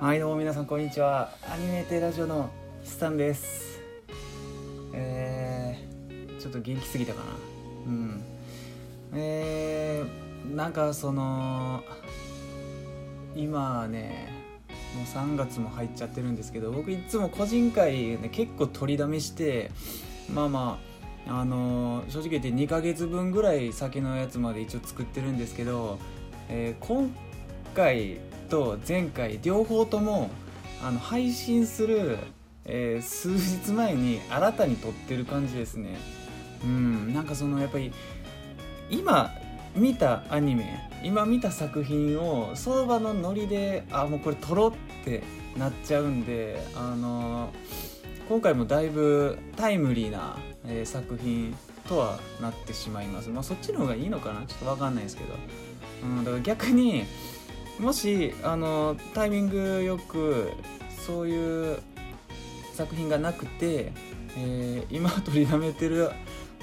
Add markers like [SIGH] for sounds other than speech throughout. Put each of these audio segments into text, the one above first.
はいどうも皆さんこんにちは。アニメーテラジオのスタンです。えー、ちょっと元気すぎたかな。うん。えー、なんかその今ねもう3月も入っちゃってるんですけど僕いつも個人会ね結構取りだめしてまあまああのー正直言って2ヶ月分ぐらい先のやつまで一応作ってるんですけど、えー今回と前回両方ともあの配信する、えー数日前に新たに撮ってる感じですね。うんなんかそのやっぱり今見たアニメ今見た作品をその場のノリであもうこれ撮ろうってなっちゃうんであの今回もだいぶタイムリーな、えー作品とはなってしまいます。まあそっちの方がいいのかな？ちょっと分かんないですけど、うん、だから逆にもしあのタイミングよくそういう作品がなくて、えー今取りだめてる、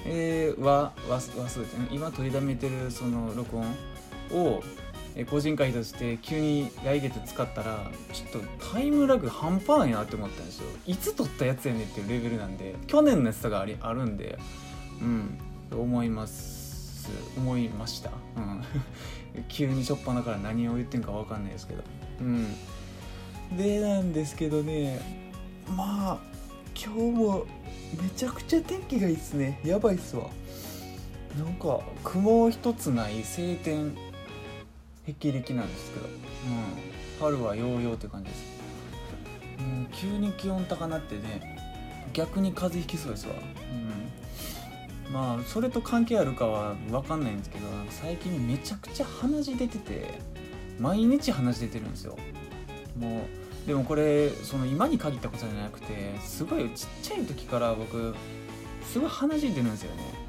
えー、はわわそうですね。今取りだめてるその録音を、えー個人会として急に来月使ったらちょっとタイムラグ半端ないなって思ったんですよ。いつ撮ったやつやねっていうレベルなんで去年のやつとかありあるんでうん思います。思いました。うん。急にしょっぱなから何を言ってんか分かんないですけど。うん。でなんですけどねまあ今日もめちゃくちゃ天気がいいっすね。やばいっすわ。なんか雲一つない晴天霹靂なんですけど、うん、春はようようって感じです。もう急に気温高なってね逆に風邪ひきそうですわ。うんまあそれと関係あるかは分かんないんですけど最近めちゃくちゃ鼻血出てて毎日鼻血出てるんですよ。もうでもこれその今に限ったことじゃなくてすごいちっちゃい時から僕すごい鼻血出るんですよね。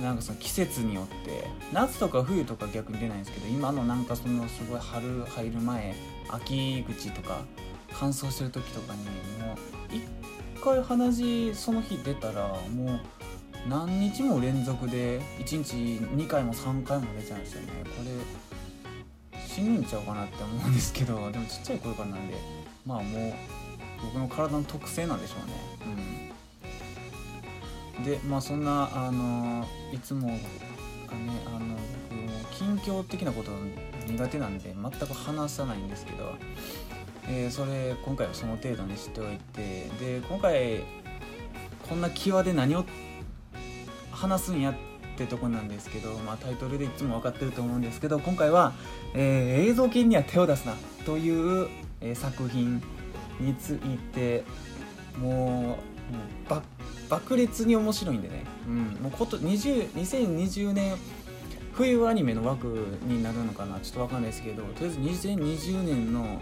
なんかその季節によって夏とか冬とか逆に出ないんですけど今のなんかそのすごい春入る前秋口とか乾燥してる時とかにもう一回鼻血その日出たらもう何日も連続で1日2回も3回も出ちゃうんですよね。これ死ぬんちゃうかなって思うんですけどでもちっちゃい頃からなんでまあもう僕の体の特性なんでしょうね。うん。でまあそんなあのいつもがねあの僕も近況的なこと苦手なんで全く話さないんですけど、えーそれ今回はその程度にしておいてで今回こんな際で何を話すんやってとこなんですけど、まあ、タイトルでいつも分かってると思うんですけど今回は、えー映像系には手を出すなという、えー作品についてもうもうば爆裂に面白いんでね、うん、もうこと20 2020年冬アニメの枠になるのかな？ちょっと分かんないですけどとりあえず2020年の、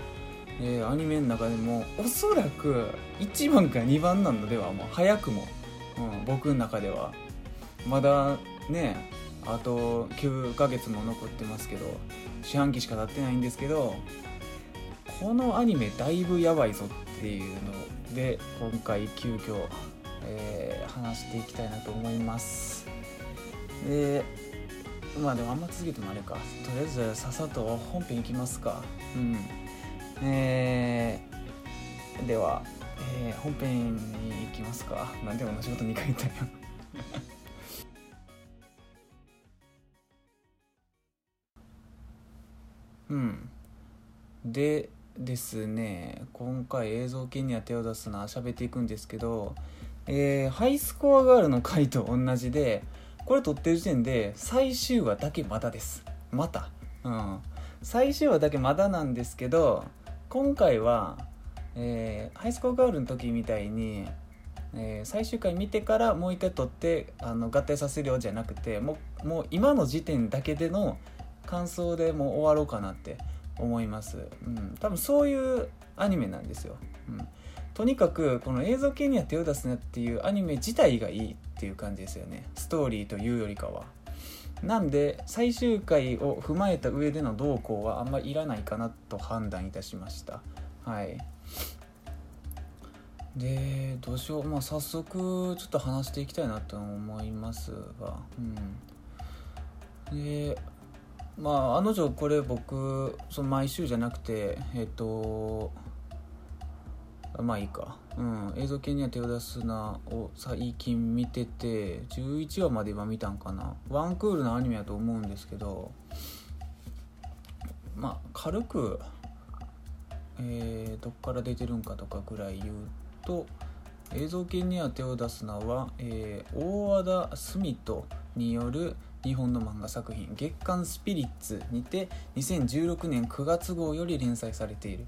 えーアニメの中でもおそらく1番か2番なのではもう早くも、うん、僕の中では。まだねあと9ヶ月も残ってますけど四半期しか経ってないんですけどこのアニメだいぶやばいぞっていうので今回急遽、えー話していきたいなと思います。でまあでもあんま続けてもあれか。とりあえずさっさと本編いきますか。うん。えーでは、えー本編に行きますか。なんで同じこと2回言ったんうん。でですね今回映像系には手を出すな喋っていくんですけど、えーハイスコアガールの回と同じでこれ撮ってる時点で最終話だけまだです。また。うん。最終話だけまだなんですけど今回は、えーハイスコアガールの時みたいに、えー最終回見てからもう一回撮ってあの合体させるようじゃなくてもうもう今の時点だけでの感想でもう終わろうかなって思います、うん、多分そういうアニメなんですよ、うん、とにかくこの映像系には手を出すなっていうアニメ自体がいいっていう感じですよね。ストーリーというよりかは。なんで最終回を踏まえた上での動向はあんまりいらないかなと判断いたしました。はい。でどうしよう。まあ早速ちょっと話していきたいなと思いますが。うん。でまああの女これ僕その毎週じゃなくてえっとまあいいか、うん、映像系には手を出すなを最近見てて11話まで今見たんかな。ワンクールのアニメやと思うんですけどまあ軽く、えー、どっから出てるんかとかぐらい言うと映像系には手を出すのは、えー、大和田澄人による日本の漫画作品「月刊スピリッツ」にて2016年9月号より連載されている。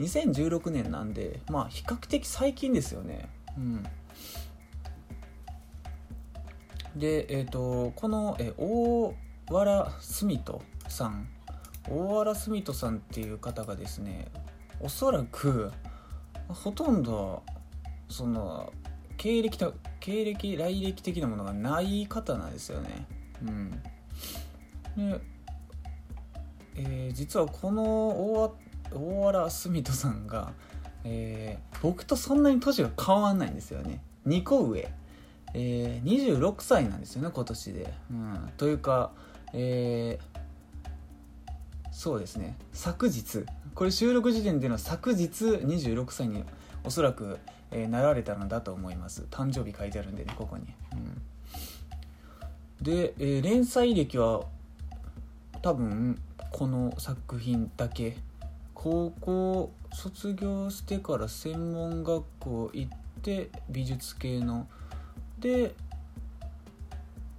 2016年なんでまあ比較的最近ですよね。うん。でえっ、ー、とこの、え大原澄人さん。大原澄人さんっていう方がですねおそらくほとんどその経歴と経歴来歴的なものがない方なんですよね。うん、で、えー、実はこの大大原澄人さんが、えー、僕とそんなに年が変わんないんですよね。2個上、えー、26歳なんですよね今年で、うん、というか、えー、そうですね。昨日。これ収録時点での昨日26歳におそらく、えー、なられたのだと思います。誕生日書いてあるんでねここに、うん、で、えー、連載歴は多分この作品だけ。高校卒業してから専門学校行って美術系の。で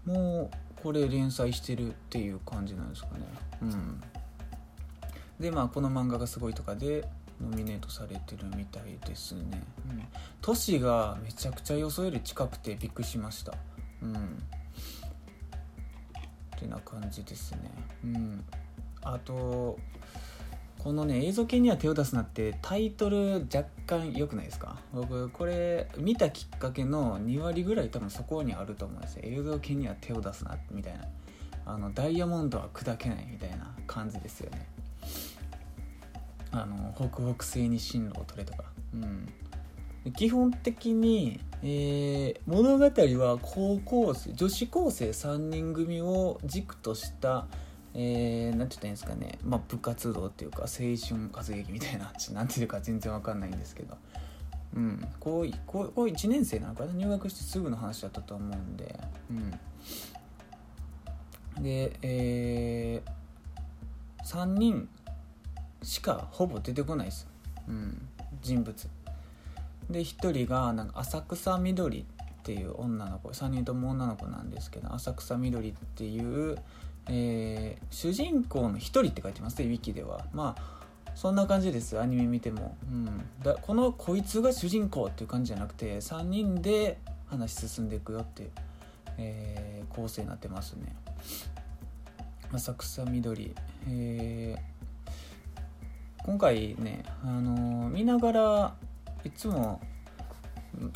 もうこれ連載してるっていう感じなんですかね。うん。でまあこの漫画がすごいとかでノミネートされてるみたいですね、うん、都市がめちゃくちゃ予想より近くてびっくりしました。うん。ってな感じですね。うん。あとこのね映像系には手を出すなってタイトル若干良くないですか？僕これ見たきっかけの2割ぐらい多分そこにあると思うんですよ。映像系には手を出すなみたいな。あのダイヤモンドは砕けないみたいな感じですよね。あの北北西に進路を取れとか、うん、基本的に、えー、物語は高校生女子高生3人組を軸としたえー、なんて言ったらいいんですかね、まあ、部活動っていうか青春活劇みたいななんていうか全然わかんないんですけど、うん、こうこう1年生なのかな？入学してすぐの話だったと思うんで、うん、で、えー、3人しかほぼ出てこないです、うん、人物。で1人がなんか浅草みどりっていう女の子3人とも女の子なんですけど浅草みどりっていう、えー、主人公の1人って書いてますねウィキでは。まあそんな感じですアニメ見ても、うん、だこのこいつが主人公っていう感じじゃなくて3人で話進んでいくよって、えー、構成になってますね。浅草みどり、えー今回ね、あのー、見ながらいつも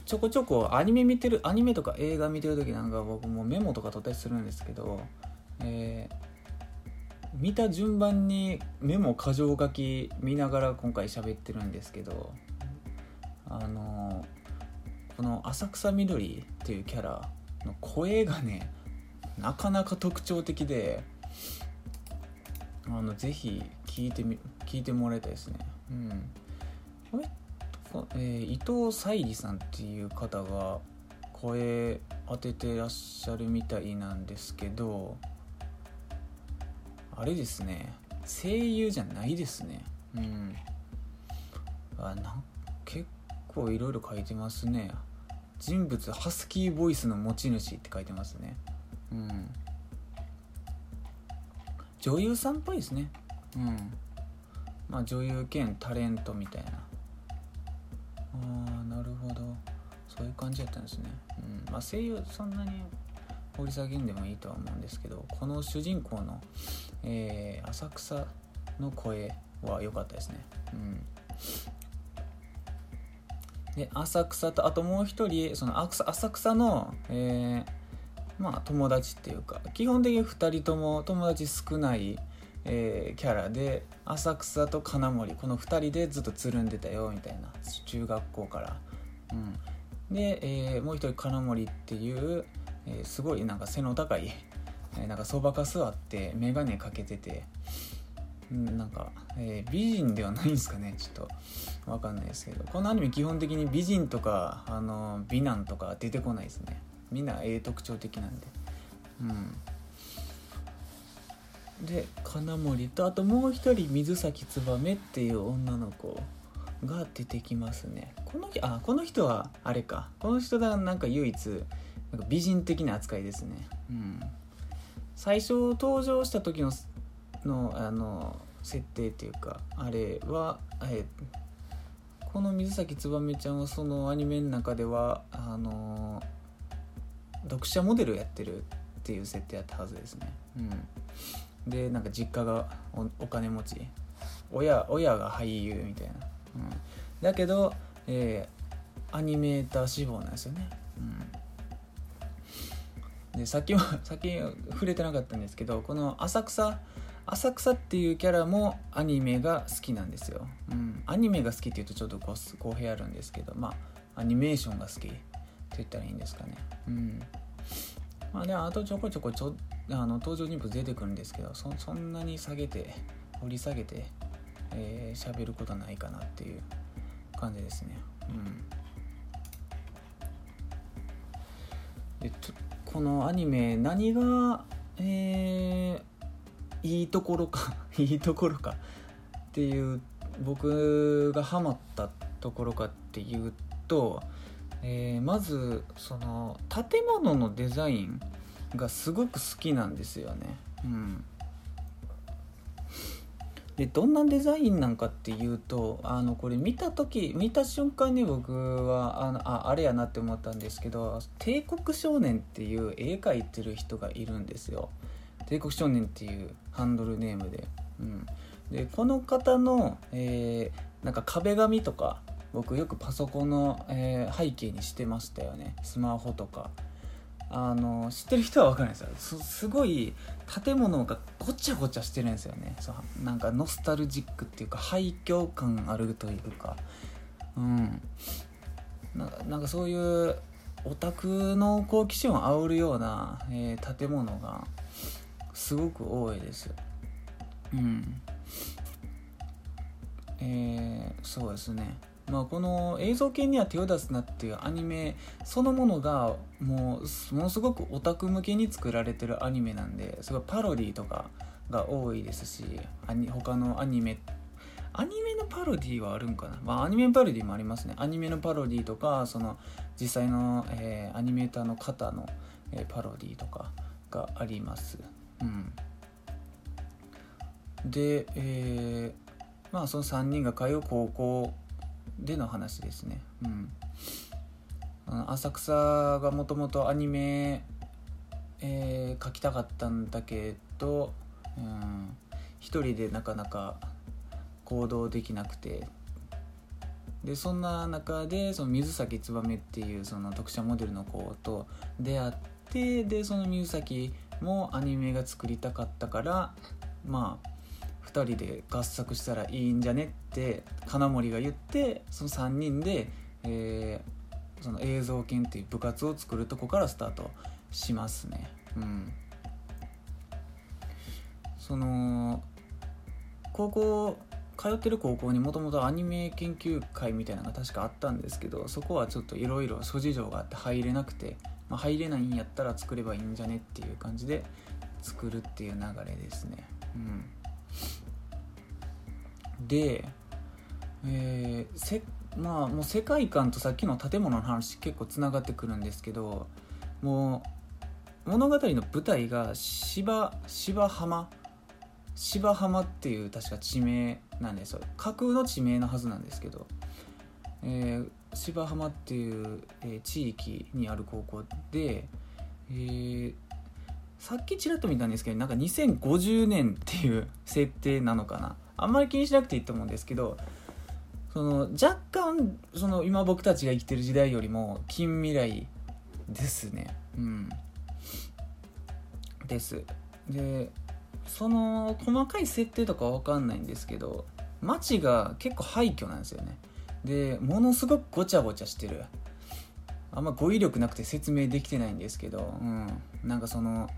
ちょこちょこアニメ見てるアニメとか映画見てる時なんか僕もメモとか取ったりするんですけど、えー、見た順番にメモ箇条書き見ながら今回喋ってるんですけどあのー、この浅草みどりっていうキャラの声がねなかなか特徴的であのぜひ聞いてみ聞いてもらいたいですね。うん。これえー、伊藤沙莉さんっていう方が声当ててらっしゃるみたいなんですけどあれですね。声優じゃないですね。うん。あな結構いろいろ書いてますね。人物ハスキーボイスの持ち主って書いてますね。うん。女優さんっぽいですね。うん。まあ女優兼タレントみたいな。ああなるほど。そういう感じやったんですね、うん。まあ、声優そんなに掘り下げんでもいいとは思うんですけどこの主人公の、えー、浅草の声は良かったですね。うん。で浅草とあともう一人その浅草の、えー、まあ友達っていうか基本的に2人とも友達少ない、えー、キャラで浅草と金森この2人でずっとつるんでたよみたいな。中学校から。うん、で、えー、もう一人金森っていう、えー、すごいなんか背の高い、えー、なんかそばかすあって眼鏡かけてて。なんか、えー、美人ではないんですかねちょっと。わかんないですけど。このアニメ基本的に美人とかあの美男とか出てこないですね。みんなええ特徴的なんで。うん。で金森とあともう一人水崎燕っていう女の子が出てきますね。このあこの人はあれか。この人がなんか唯一なんか美人的な扱いですね。うん。最初登場した時ののあの設定っていうかあれは、えこの水崎燕ちゃんはそのアニメの中ではあの読者モデルやってるっていう設定やったはずですね。うん。でなんか実家がお金持ち。親親が俳優みたいな、うん、だけど、えー、アニメーター志望なんですよね、うん、でさっきはさっき触れてなかったんですけどこの浅草浅草っていうキャラもアニメが好きなんですよ、うん、アニメが好きっていうとちょっと公平あるんですけどまあアニメーションが好きって言ったらいいんですかね。うん。まあねあとちょこちょこちょあの登場人物出てくるんですけどそそんなに下げて掘り下げて喋、えー、ることはないかなっていう感じですね。うん。でこのアニメ何がえー、いいところか [LAUGHS] いいところかっていう僕がハマったところかっていうと、えー、まずその建物のデザインがすごく好きなんですよね。うん、でどんなデザインなんかっていうとあのこれ見た時見た瞬間に僕はあのああれやなって思ったんですけど「帝国少年」っていう絵描いてる人がいるんですよ。帝国少年っていうハンドルネームで,、うん、でこの方の、えー、なんか壁紙とか僕よくパソコンの、えー、背景にしてましたよね。スマホとか。あの知ってる人は分かるんですよ。すごい建物がごちゃごちゃしてるんですよね。そうなんかノスタルジックっていうか廃墟感あるというか。うん。なんかそういうオタクの好奇心を煽るような、えー、建物がすごく多いです。うん。えー、そうですね。まあこの映像系には手を出すなっていうアニメそのものがもうものすごくオタク向けに作られてるアニメなんですごいパロディとかが多いですし他のアニメアニメのパロディはあるんかな？まあアニメパロディもありますね。アニメのパロディとかその実際の、えー、アニメーターの方の、えー、パロディとかがあります。うん。で、えー、まあその3人が通う高校での話ですね。うん。浅草がもともとアニメ、えー、描きたかったんだけど、うん、一人でなかなか行動できなくて。でそんな中でその水崎燕っていうその読者モデルの子と出会ってでその水崎もアニメが作りたかったからまあ2人で合作したらいいんじゃねって金森が言ってその3人で、えー、その映像研っていう部活を作るとこからスタートしますね。うん、その高校通ってる高校にもともとアニメ研究会みたいなのが確かあったんですけどそこはちょっといろいろ諸事情があって入れなくてまあ、入れないんやったら作ればいいんじゃねっていう感じで作るっていう流れですね。うん、で、えー、せまあもう世界観とさっきの建物の話結構つながってくるんですけどもう物語の舞台が芝芝浜。芝浜っていう確か地名なんですよ。架空の地名のはずなんですけど、えー、芝浜っていう、えー、地域にある高校で、えー、さっきちらっと見たんですけどなんか2050年っていう設定なのかな。あんまり気にしなくていいと思うんですけどその若干その今僕たちが生きてる時代よりも近未来ですね。うん。です。でその細かい設定とかわかんないんですけど街が結構廃墟なんですよね。でものすごくごちゃごちゃしてる。あんま語彙力なくて説明できてないんですけど、うん、なんかその、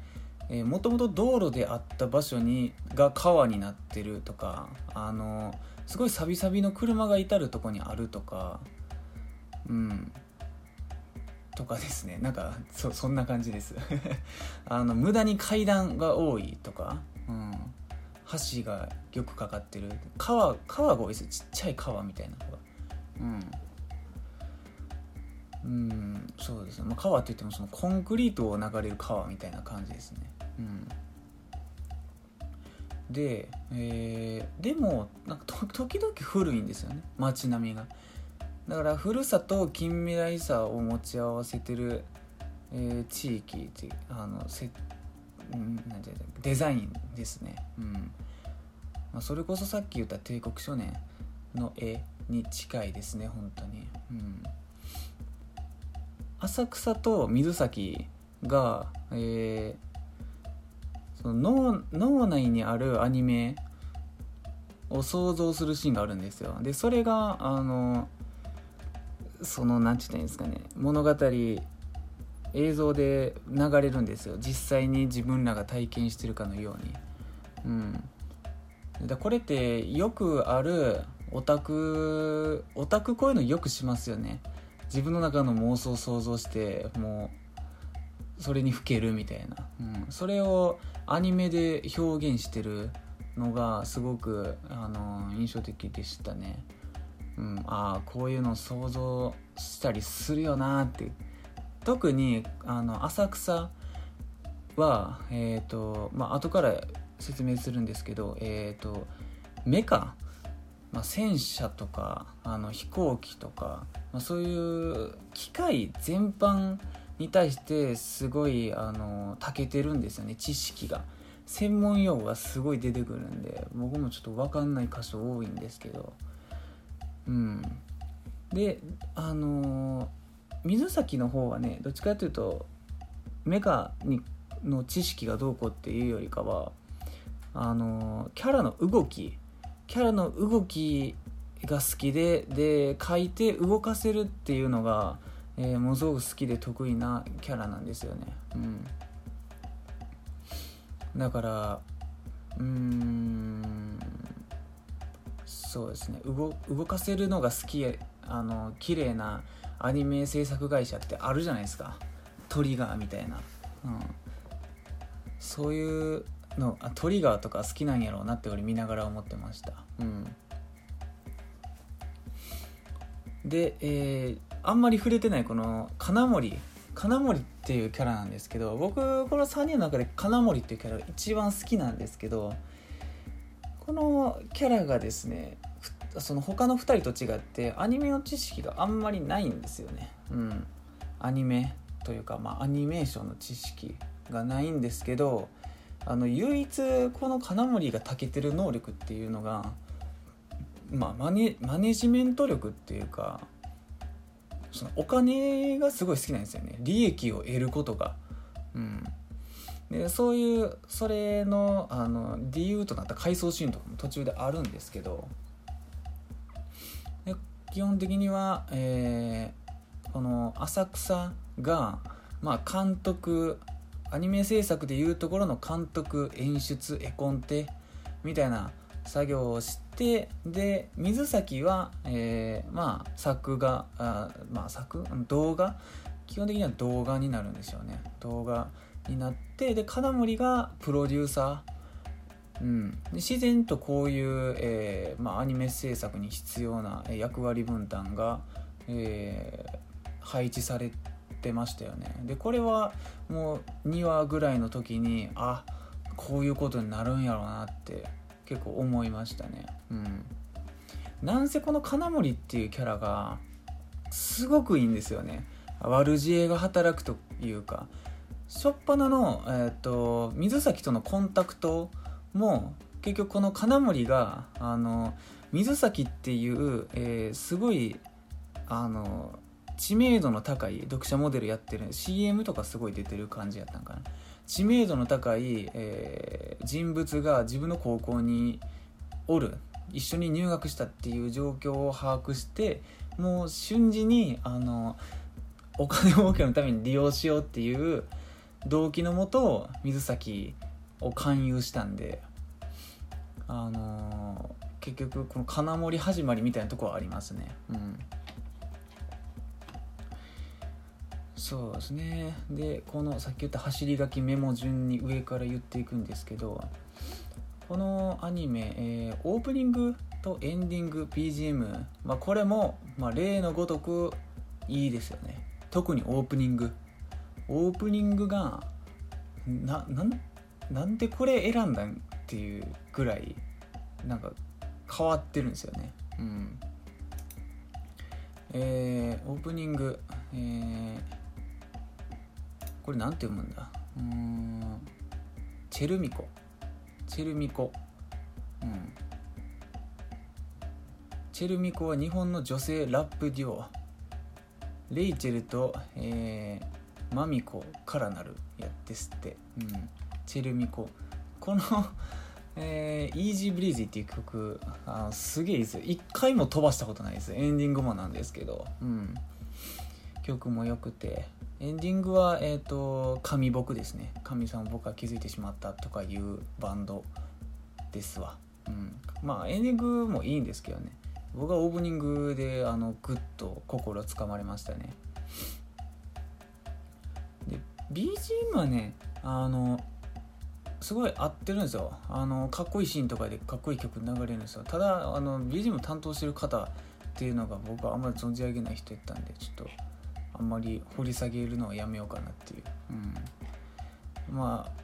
えもともと道路であった場所にが川になってるとかあのすごいサビサビの車が至るとこにあるとかうん。とかですね。なんかそそんな感じです。[LAUGHS] あの無駄に階段が多いとか、うん、橋がよくかかってる。川川が多いですちっちゃい川みたいなのが。うん。うんそうですね、まあ、川って言ってもそのコンクリートを流れる川みたいな感じですね。うん。で、えー、でもなんか時々古いんですよね。街並みが。だから古さと近未来さを持ち合わせてる、えー、地域ってあのせ、うん、なんてデザインですね、うん。まあ、それこそさっき言った帝国書年の絵に近いですね本当に、うん、浅草と水崎が、えー、その脳内にあるアニメを想像するシーンがあるんですよ。でそれがあのその何て言ったらいいんですかね。物語映像で流れるんですよ。実際に自分らが体験してるかのように。うん。だこれってよくあるオタクオタクこういうのよくしますよね。自分の中の妄想を想像してもうそれにふけるみたいな、うん、それをアニメで表現してるのがすごくあの印象的でしたね。うん、ああこういうの想像したりするよなって。特にあの浅草はえっ、ー、とまあ後から説明するんですけどえっ、ー、とメカ、まあ、戦車とかあの飛行機とか、まあ、そういう機械全般に対してすごいあの長けてるんですよね知識が。専門用語がすごい出てくるんで僕もちょっと分かんない箇所多いんですけど。うん。であの、水崎の方はねどっちかというとメカにの知識がどうこうっていうよりかはあの、キャラの動きキャラの動きが好きでで書いて動かせるっていうのが、えー、ものすごく好きで得意なキャラなんですよね。うん、だからうんそうですね。動動かせるのが好きあの綺麗なアニメ制作会社ってあるじゃないですか。トリガーみたいな、うん、そういうのあトリガーとか好きなんやろうなって俺見ながら思ってました。うん。で、えー、あんまり触れてないこの金森。金森っていうキャラなんですけど僕この3人の中で金森っていうキャラが一番好きなんですけどこのキャラがですねその他の2人と違ってアニメの知識があんまりないんですよね。うん。アニメというか、まあ、アニメーションの知識がないんですけどあの唯一この金森が長けてる能力っていうのが、まあ、マネマネジメント力っていうかそのお金がすごい好きなんですよね。利益を得ることが、うん、でそういうそれのあの理由となった回想シーンとかも途中であるんですけど。基本的には、えー、この浅草が、まあ、監督アニメ制作でいうところの監督演出絵コンテみたいな作業をしてで水崎は、えー、まあ作画あまあ作動画？基本的には動画になるんですよね。動画になってで金森がプロデューサー、うん、自然とこういう、えーまあ、アニメ制作に必要な役割分担が、えー、配置されてましたよね。でこれはもう2話ぐらいの時にあこういうことになるんやろうなって結構思いましたね。うん。なんせこの金森っていうキャラがすごくいいんですよね。悪知恵が働くというか。初っ端の、えーと、水崎とのコンタクトも結局この金森があの水崎っていう、えー、すごいあの知名度の高い読者モデルやってる CM とかすごい出てる感じやったんかな。知名度の高い、えー、人物が自分の高校におる一緒に入学したっていう状況を把握してもう瞬時にあのお金儲けのために利用しようっていう動機のもと水崎を勧誘したんであのー、結局この金森始まりみたいなとこはありますね。うん。そうですね。でこのさっき言った走り書きメモ順に上から言っていくんですけどこのアニメ、えー、オープニングとエンディング BGM、まあ、これも、まあ、例のごとくいいですよね。特にオープニング。オープニングがななんでこれ選んだんっていうぐらいなんか変わってるんですよね。うん。えー、オープニングえー、これなんて読むんだ？うん。チェルミコ。チェルミコ。うん。チェルミコは日本の女性ラップデュオ。レイチェルと、えー、マミコからなるやですって、うん、チェルミコ。このえー、イージーブリーズっていう曲あすげえいいです一回も飛ばしたことないです。エンディングもなんですけど、うん、曲も良くて。エンディングはえっ、ー、と神僕ですね。神さん僕は気づいてしまったとかいうバンドですわ、うん、まあエンディングもいいんですけどね。僕はオープニングであのグッと心つかまれましたね。で BGM はねあのすごい合ってるんですよ。あのかっこいいシーンとかでかっこいい曲流れるんですよ。ただあの BGM 担当してる方っていうのが僕はあんまり存じ上げない人やったんでちょっとあんまり掘り下げるのはやめようかなっていう、うん、まあ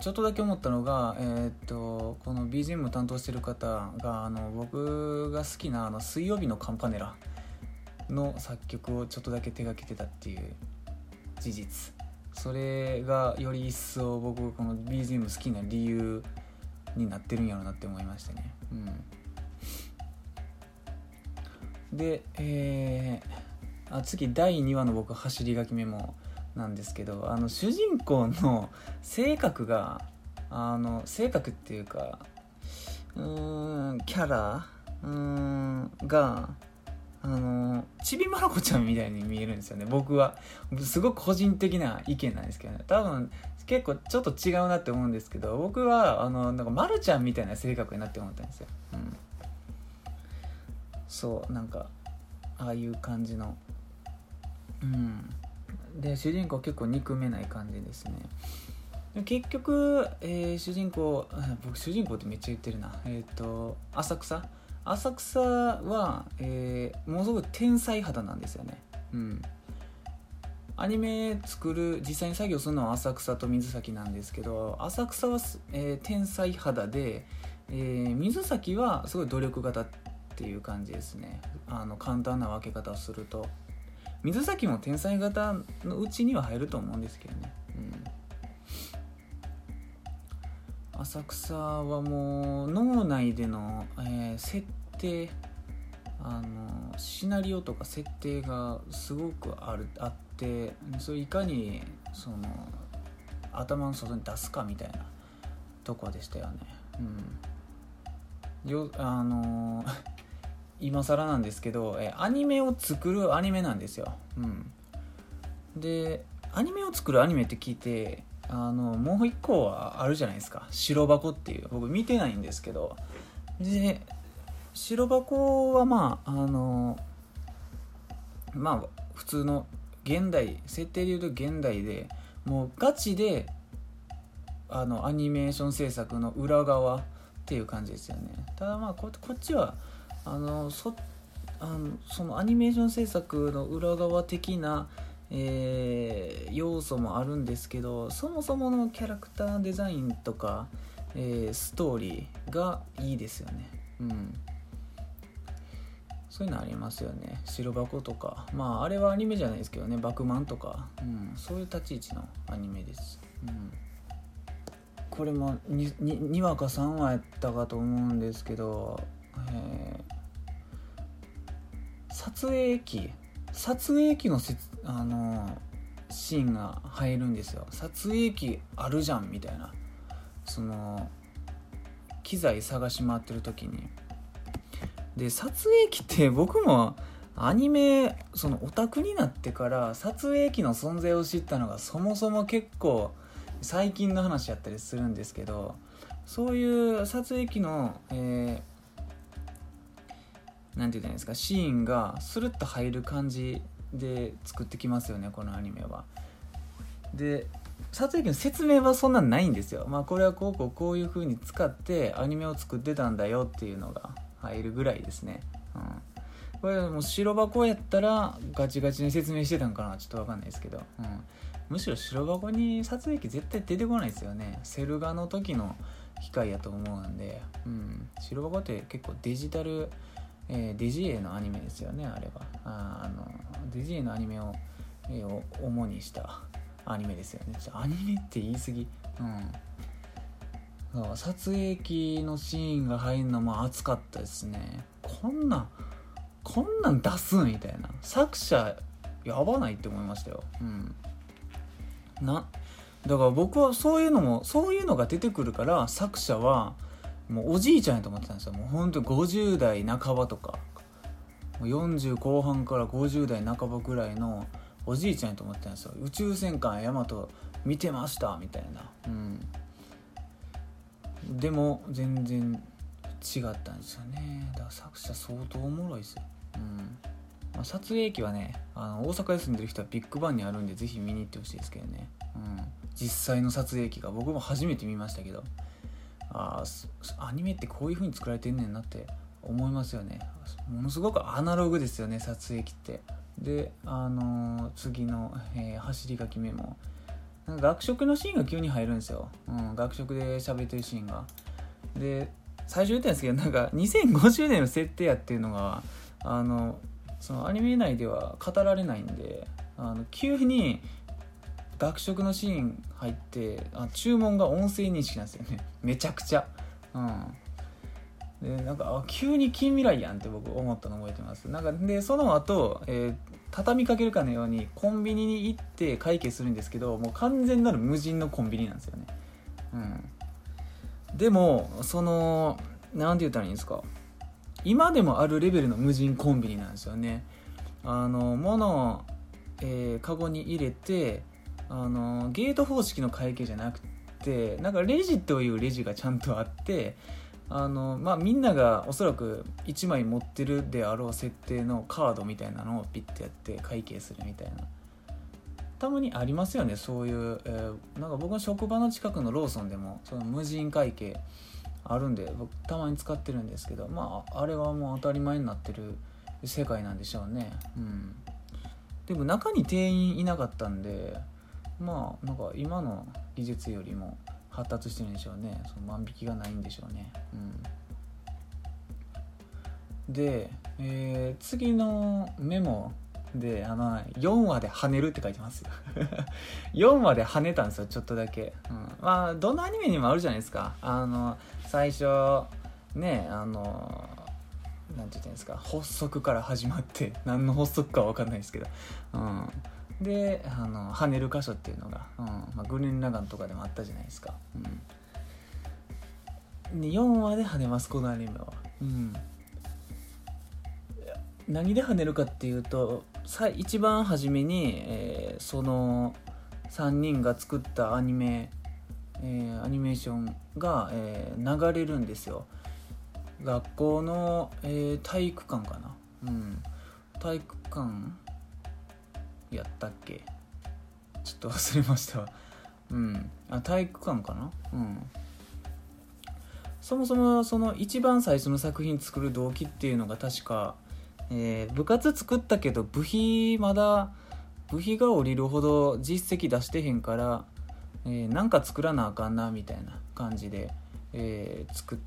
ちょっとだけ思ったのが、えー、っとこの BGM を担当してる方があの僕が好きなあの水曜日のカンパネラの作曲をちょっとだけ手がけてたっていう事実。それがより一層僕この BGM 好きな理由になってるんやろうなって思いましたね。うん。でえー、あ次第2話の僕走り書きメモなんですけどあの主人公の性格があの性格っていうかうーんキャラうーんがあのちびまる子ちゃんみたいに見えるんですよね。僕はすごく個人的な意見なんですけどね。多分結構ちょっと違うなって思うんですけど僕はあのなんかまるちゃんみたいな性格になって思ったんですよ、うん、そうなんかああいう感じのうん。で主人公結構憎めない感じですね。結局、えー、主人公僕主人公ってめっちゃ言ってるな。えっ、ー、と浅草？浅草は、えー、ものすごく天才肌なんですよね。うん。アニメ作る実際に作業するのは浅草と水崎なんですけど浅草は、えー、天才肌で、えー、水崎はすごい努力型っていう感じですね。あの簡単な分け方をすると。水崎も天才型のうちには入ると思うんですけどね、うん、浅草はもう脳内での、えー、設定あのシナリオとか設定がすごくあるあってそれいかにその頭の外に出すかみたいなとこでしたよね。うん、よあの今更なんですけど、えアニメを作るアニメなんですよ。うん、でアニメを作るアニメって聞いてあのもう一個はあるじゃないですか。白箱っていう。僕見てないんですけど。で白箱はまああのまあ普通の現代設定でいうと現代でもうガチであのアニメーション制作の裏側っていう感じですよね。ただまあこっちはあのそあのそのアニメーション制作の裏側的な、えー、要素もあるんですけどそもそものキャラクターデザインとか、えー、ストーリーがいいですよね。うん。そういうのありますよね。白箱とか。まああれはアニメじゃないですけどね。バクマンとか、うん、そういう立ち位置のアニメです、うん、これも 2, 2話か3話やったかと思うんですけどえー、撮影機撮影機のせあのシーンが入るんですよ。撮影機あるじゃんみたいな。その機材探し回ってる時に。で撮影機って僕もアニメそのオタクになってから撮影機の存在を知ったのがそもそも結構最近の話やったりするんですけどそういう撮影機の、えー、なんて言ったらいいんですかシーンがスルッと入る感じで作ってきますよねこのアニメは。で撮影機の説明はそんなんないんですよ。まあこれはこうこうこういう風に使ってアニメを作ってたんだよっていうのが入るぐらいですね。うん、これもう白箱やったらガチガチに説明してたんかなちょっと分かんないですけど、うん、むしろ白箱に撮影機絶対出てこないですよねセル画の時の機械やと思うんで、うん、白箱って結構デジタル、えー、デジエのアニメですよねあれは。ああのデジエのアニメを、えー、主にしたアニメですよね。アニメって言い過ぎ。うん。撮影機のシーンが入るのも熱かったですね。こんなこんなん出すみたいな。作者やばないって思いましたよ。うん。なだから僕はそういうのもそういうのが出てくるから作者はもうおじいちゃんやと思ってたんですよ。もうほんと50代半ばとか。40後半から50代半ばぐらいのおじいちゃんやと思ってたんですよ。宇宙戦艦ヤマト見てましたみたいな。うん。でも全然違ったんですよね。だから作者相当おもろいです。よ、うん。ま、撮影機はねあの大阪に住んでる人はビッグバンにあるんでぜひ見に行ってほしいですけどね、うん、実際の撮影機が僕も初めて見ましたけど。あアニメってこういう風に作られてんねんなって思いますよね。ものすごくアナログですよね撮影機って。であのー、次の、えー、走り書きメモ。なんか学食のシーンが急に入るんですよ、うん、学食で喋ってるシーンが。で最初言ったんですけどなんか2050年の設定やっていうのがあのそのアニメ内では語られないんであの急に学食のシーン入ってあ注文が音声認識なんですよね。めちゃくちゃ。うん。でなんか急に近未来やんって僕思ったの覚えてます。なんかでその後、えー、畳みかけるかのようにコンビニに行って会計するんですけどもう完全なる無人のコンビニなんですよね。うん。でもその何て言ったらいいんですか。今でもあるレベルの無人コンビニなんですよね。あの物を、えー、カゴに入れてあのゲート方式の会計じゃなくてなんかレジというレジがちゃんとあってあのまあみんながおそらく1枚持ってるであろう設定のカードみたいなのをピッてやって会計するみたいな。たまにありますよねそういう、えー、なんか僕の職場の近くのローソンでもその無人会計あるんで僕たまに使ってるんですけどまああれはもう当たり前になってる世界なんでしょうね。うん。でも中に店員いなかったんでまあなんか今の技術よりも発達してるんでしょうね。その万引きがないんでしょうね。うん。で、えー、次のメモであの4話で跳ねるって書いてますよ。[LAUGHS] 4話で跳ねたんですよちょっとだけ、うん、まあどのアニメにもあるじゃないですか。あの最初ねあのなんて言ったんですか。発足から始まって何の発足か分かんないですけど、うん、であの跳ねる箇所っていうのが、うんまあ、グレン・ラガンとかでもあったじゃないですか、うん、で4話で跳ねますこのアニメは、うん、何で跳ねるかっていうとさ一番初めに、えー、その3人が作ったアニメ、えー、アニメーションが、えー、流れるんですよ。学校の、えー、体育館かな。うん。体育館やったっけ？ちょっと忘れましたうん。あ体育館かな？うん。そもそもその一番最初の作品作る動機っていうのが確か、えー、部活作ったけど部費まだ部費が降りるほど実績出してへんから、えー、なんか作らなあかんなみたいな感じで、えー、作っ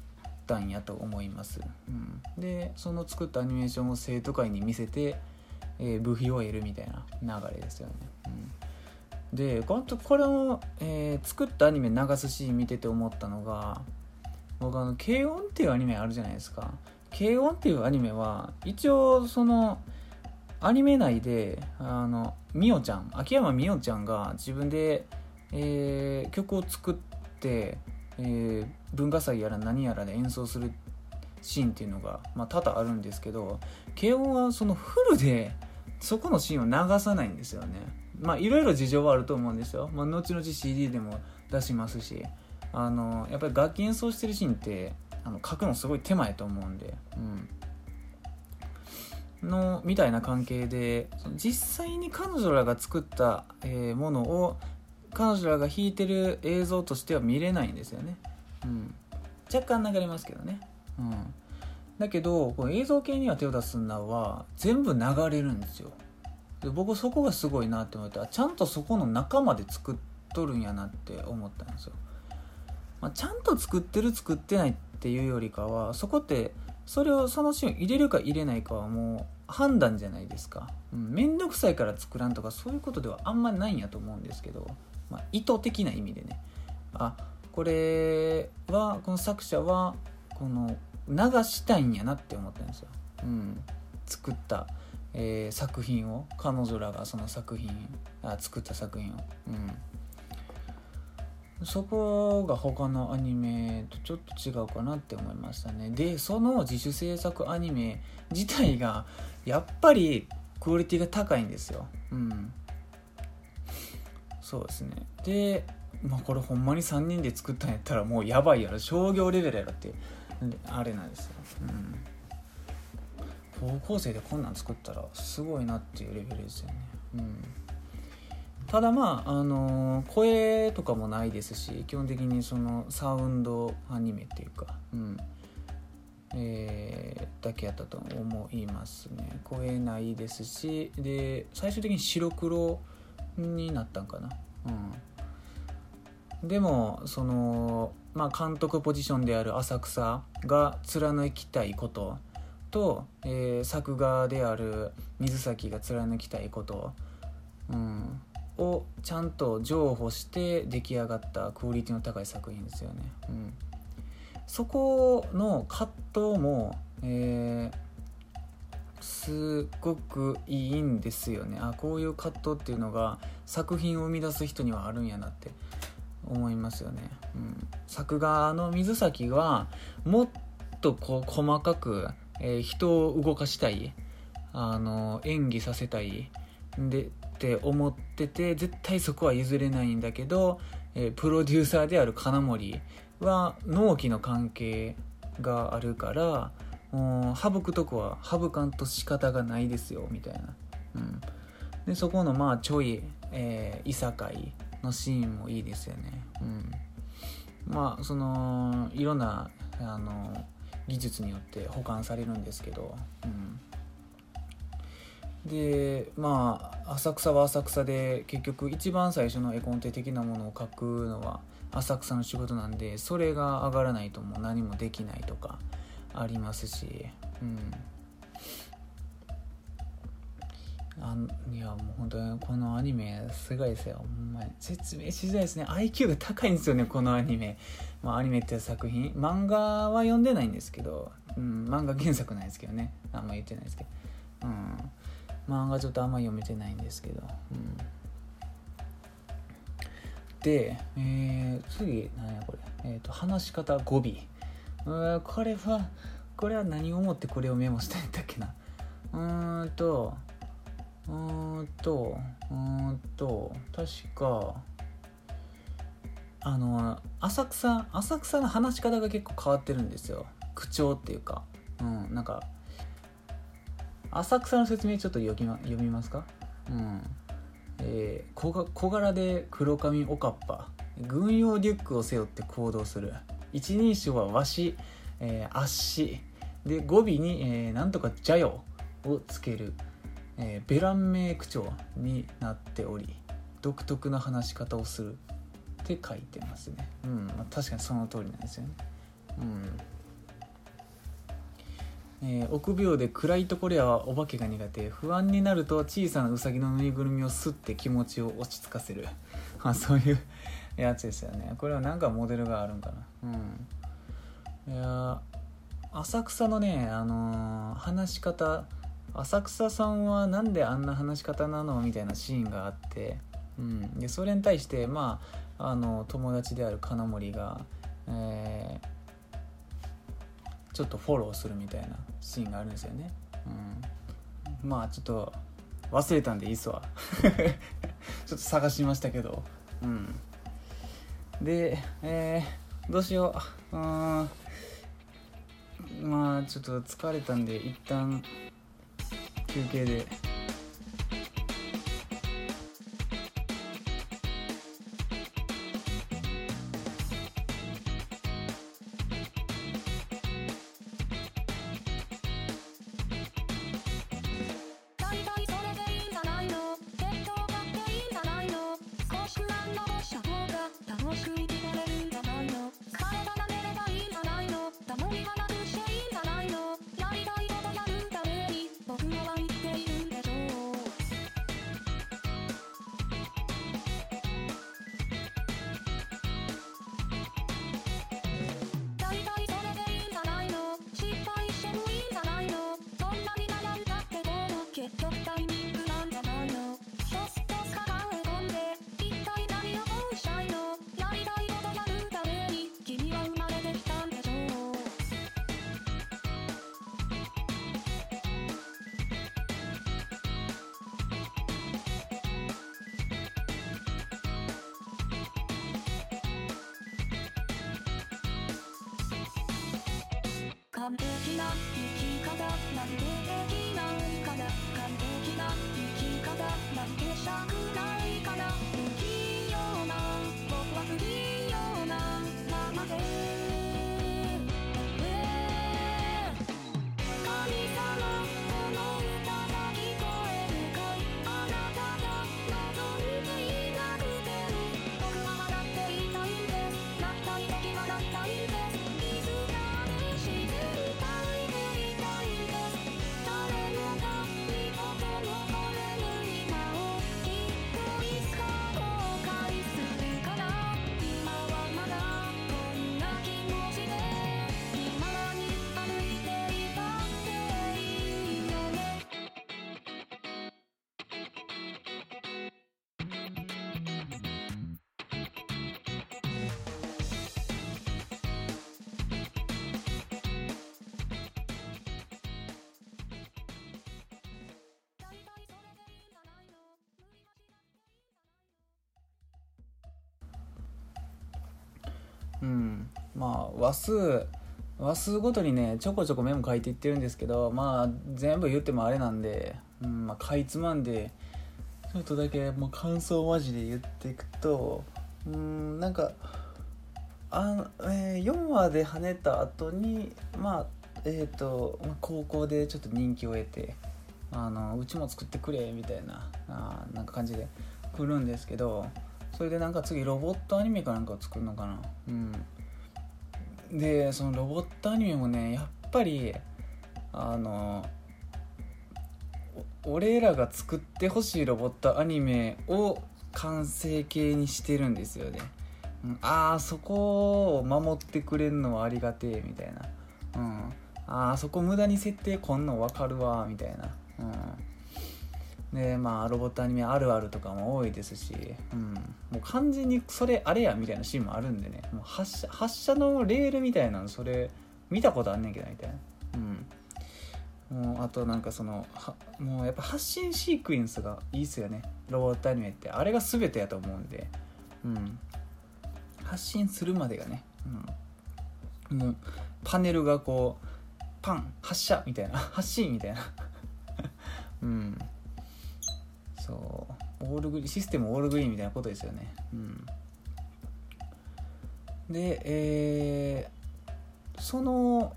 たんやと思います、うん、でその作ったアニメーションを生徒会に見せてえー、部費を得るみたいな流れですよね。うん、でこのこれを、えー、作ったアニメ流すシーン見てて思ったのが僕あの「軽音」っていうアニメあるじゃないですか。軽音っていうアニメは一応そのアニメ内であのみおちゃん秋山みおちゃんが自分で、えー、曲を作って、えー、文化祭やら何やらで演奏するシーンっていうのが、まあ、多々あるんですけど慶応はそのフルでそこのシーンを流さないんですよね。まあいろいろ事情はあると思うんですよ、まあ、後々 CD でも出しますし。あのやっぱり楽器演奏してるシーンってあの書くのすごい手前と思うんで、うん、のみたいな関係で実際に彼女らが作った、えー、ものを彼女らが弾いてる映像としては見れないんですよね、うん、若干流れますけどね、うん、だけどこの映像系には手を出すなは全部流れるんですよ。で僕そこがすごいなって思ってちゃんとそこの中まで作っとるんやなって思ったんですよ、まあ、ちゃんと作ってる作ってないっていうよりかはそこってそれをそのシーン入れるか入れないかはもう判断じゃないですか。面倒、くさいから作らんとかそういうことではあんまりないんやと思うんですけど、まあ、意図的な意味でね。あこれはこの作者はこの流したいんやなって思ったんですよ、うん、作った、えー、作品を。彼女らがその作品あ作った作品を、うん、そこが他のアニメとちょっと違うかなって思いましたね。でその自主制作アニメ自体がやっぱりクオリティが高いんですよ。うん。そうですね。でまあこれほんまに3人で作ったんやったらもうやばいやろ。商業レベルやろってあれなんですよ、うん、高校生でこんなん作ったらすごいなっていうレベルですよね、うん、ただまああのー、声とかもないですし基本的にそのサウンドアニメっていうか、うん。えー、だけやったと思いますね。声ないですしで最終的に白黒になったんかな。うん。でもそのまあ監督ポジションである浅草が貫きたいことと、えー、作画である水崎が貫きたいこと、うん、をちゃんと譲歩して出来上がったクオリティの高い作品ですよね、うん、そこの葛藤も、えーすごくいいんですよね。あこういう葛藤っていうのが作品を生み出す人にはあるんやなって。思いますよね、うん、作画の水崎はもっとこう細かく、えー、人を動かしたいあの演技させたいでって思ってて絶対そこは譲れないんだけど、えー、プロデューサーである金森は納期の関係があるから省くとこは省かんと仕方がないですよみたいな、うん、でそこのまあちょい、えー、いさかいのシーンもいいですよね、うん、まあそのいろんなあの技術によって保管されるんですけど、うん、でまあ浅草は浅草で結局一番最初の絵コンテ的なものを描くのは浅草の仕事なんでそれが上がらないともう何もできないとかありますし、うん、あいやもう本当にこのアニメすごいですよ。ほんまに。説明しづらいですね。IQ が高いんですよねこのアニメ。まあアニメっていう作品。漫画は読んでないんですけど、うん、漫画原作ないですけどね。あんま言ってないですけど。うん。漫画ちょっとあんま読めてないんですけど。うん。で、えー、次何やこれ。えっ、ー、と話し方語尾。うんこれはこれは何を思ってこれをメモしたんだっけな。うーんとうんとうんと確かあの浅草浅草の話し方が結構変わってるんですよ。口調っていうか。うんなんか浅草の説明ちょっと読み読みますか？うん。えー、小小柄で黒髪おかっぱ。軍用リュックを背負って行動する。一人称はわし、えー、足で語尾に、えー、なんとかじゃよをつける、えー、ベラン名口調になっており独特な話し方をするって書いてますね。うん、まあ、確かにその通りなんですよね。うん。えー、臆病で暗いところやお化けが苦手。不安になると小さなウサギのぬいぐるみをすって気持ちを落ち着かせる、まあ、そういう [LAUGHS] やつですよね。これは何かモデルがあるんかな。うん。いや浅草のねあのー、話し方浅草さんはなんであんな話し方なの？みたいなシーンがあって、うん、でそれに対してまああの友達である金森が、えー、ちょっとフォローするみたいなシーンがあるんですよね、うん、まあちょっと忘れたんでいいっすわ。[LAUGHS] ちょっと探しましたけど。うん。でえー、どうしよう。うん。まあちょっと疲れたんで一旦 休憩で 璧な生き方なんてできないから完璧な生き方なんてしたくないうん。まあ話数話数ごとにねちょこちょこメモ書いていってるんですけどまあ全部言ってもあれなんで、うんまあ、かいつまんでちょっとだけもう感想マジで言っていくとうんなんかあ、えー4話で跳ねた後にまあえっ、と高校でちょっと人気を得てあのうちも作ってくれみたいなあなんか感じで来るんですけどそれでなんか次ロボットアニメかなんかを作るのかな。うん。でそのロボットアニメもねやっぱりあの俺らが作ってほしいロボットアニメを完成形にしてるんですよね、うん、ああそこを守ってくれるのはありがてえみたいな。うん。ああそこ無駄に設定こんの分かるわみたいな。うん。でまあロボットアニメあるあるとかも多いですし、うん、もう完全にそれあれやみたいなシーンもあるんでね。もう発射発射のレールみたいなのそれ見たことあんねんけどみたいな。うん。もうあとなんかそのもうやっぱ発信シークエンスがいいっすよね。ロボットアニメってあれが全てやと思うんで。うん。発信するまでがね、うん、もうパネルがこうパン発射みたいな。[LAUGHS] 発信みたいな。[LAUGHS] うん。そう。オールグリーンシステムオールグリーンみたいなことですよね。うん。でえーその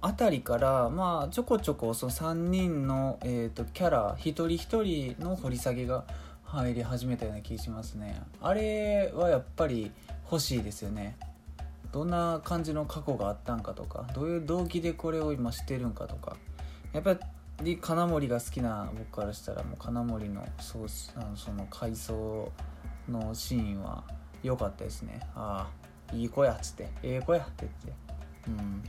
あたりからまあちょこちょこその3人の、えー、とキャラ一人一人の掘り下げが入り始めたような気しますね。あれはやっぱり欲しいですよね。どんな感じの過去があったんかとかどういう動機でこれを今してるんかとか。やっぱりで金森が好きな僕からしたらもう金森のそうあのその回想のシーンは良かったですね。ああいい子やっつって。ええ子やって言って。うん。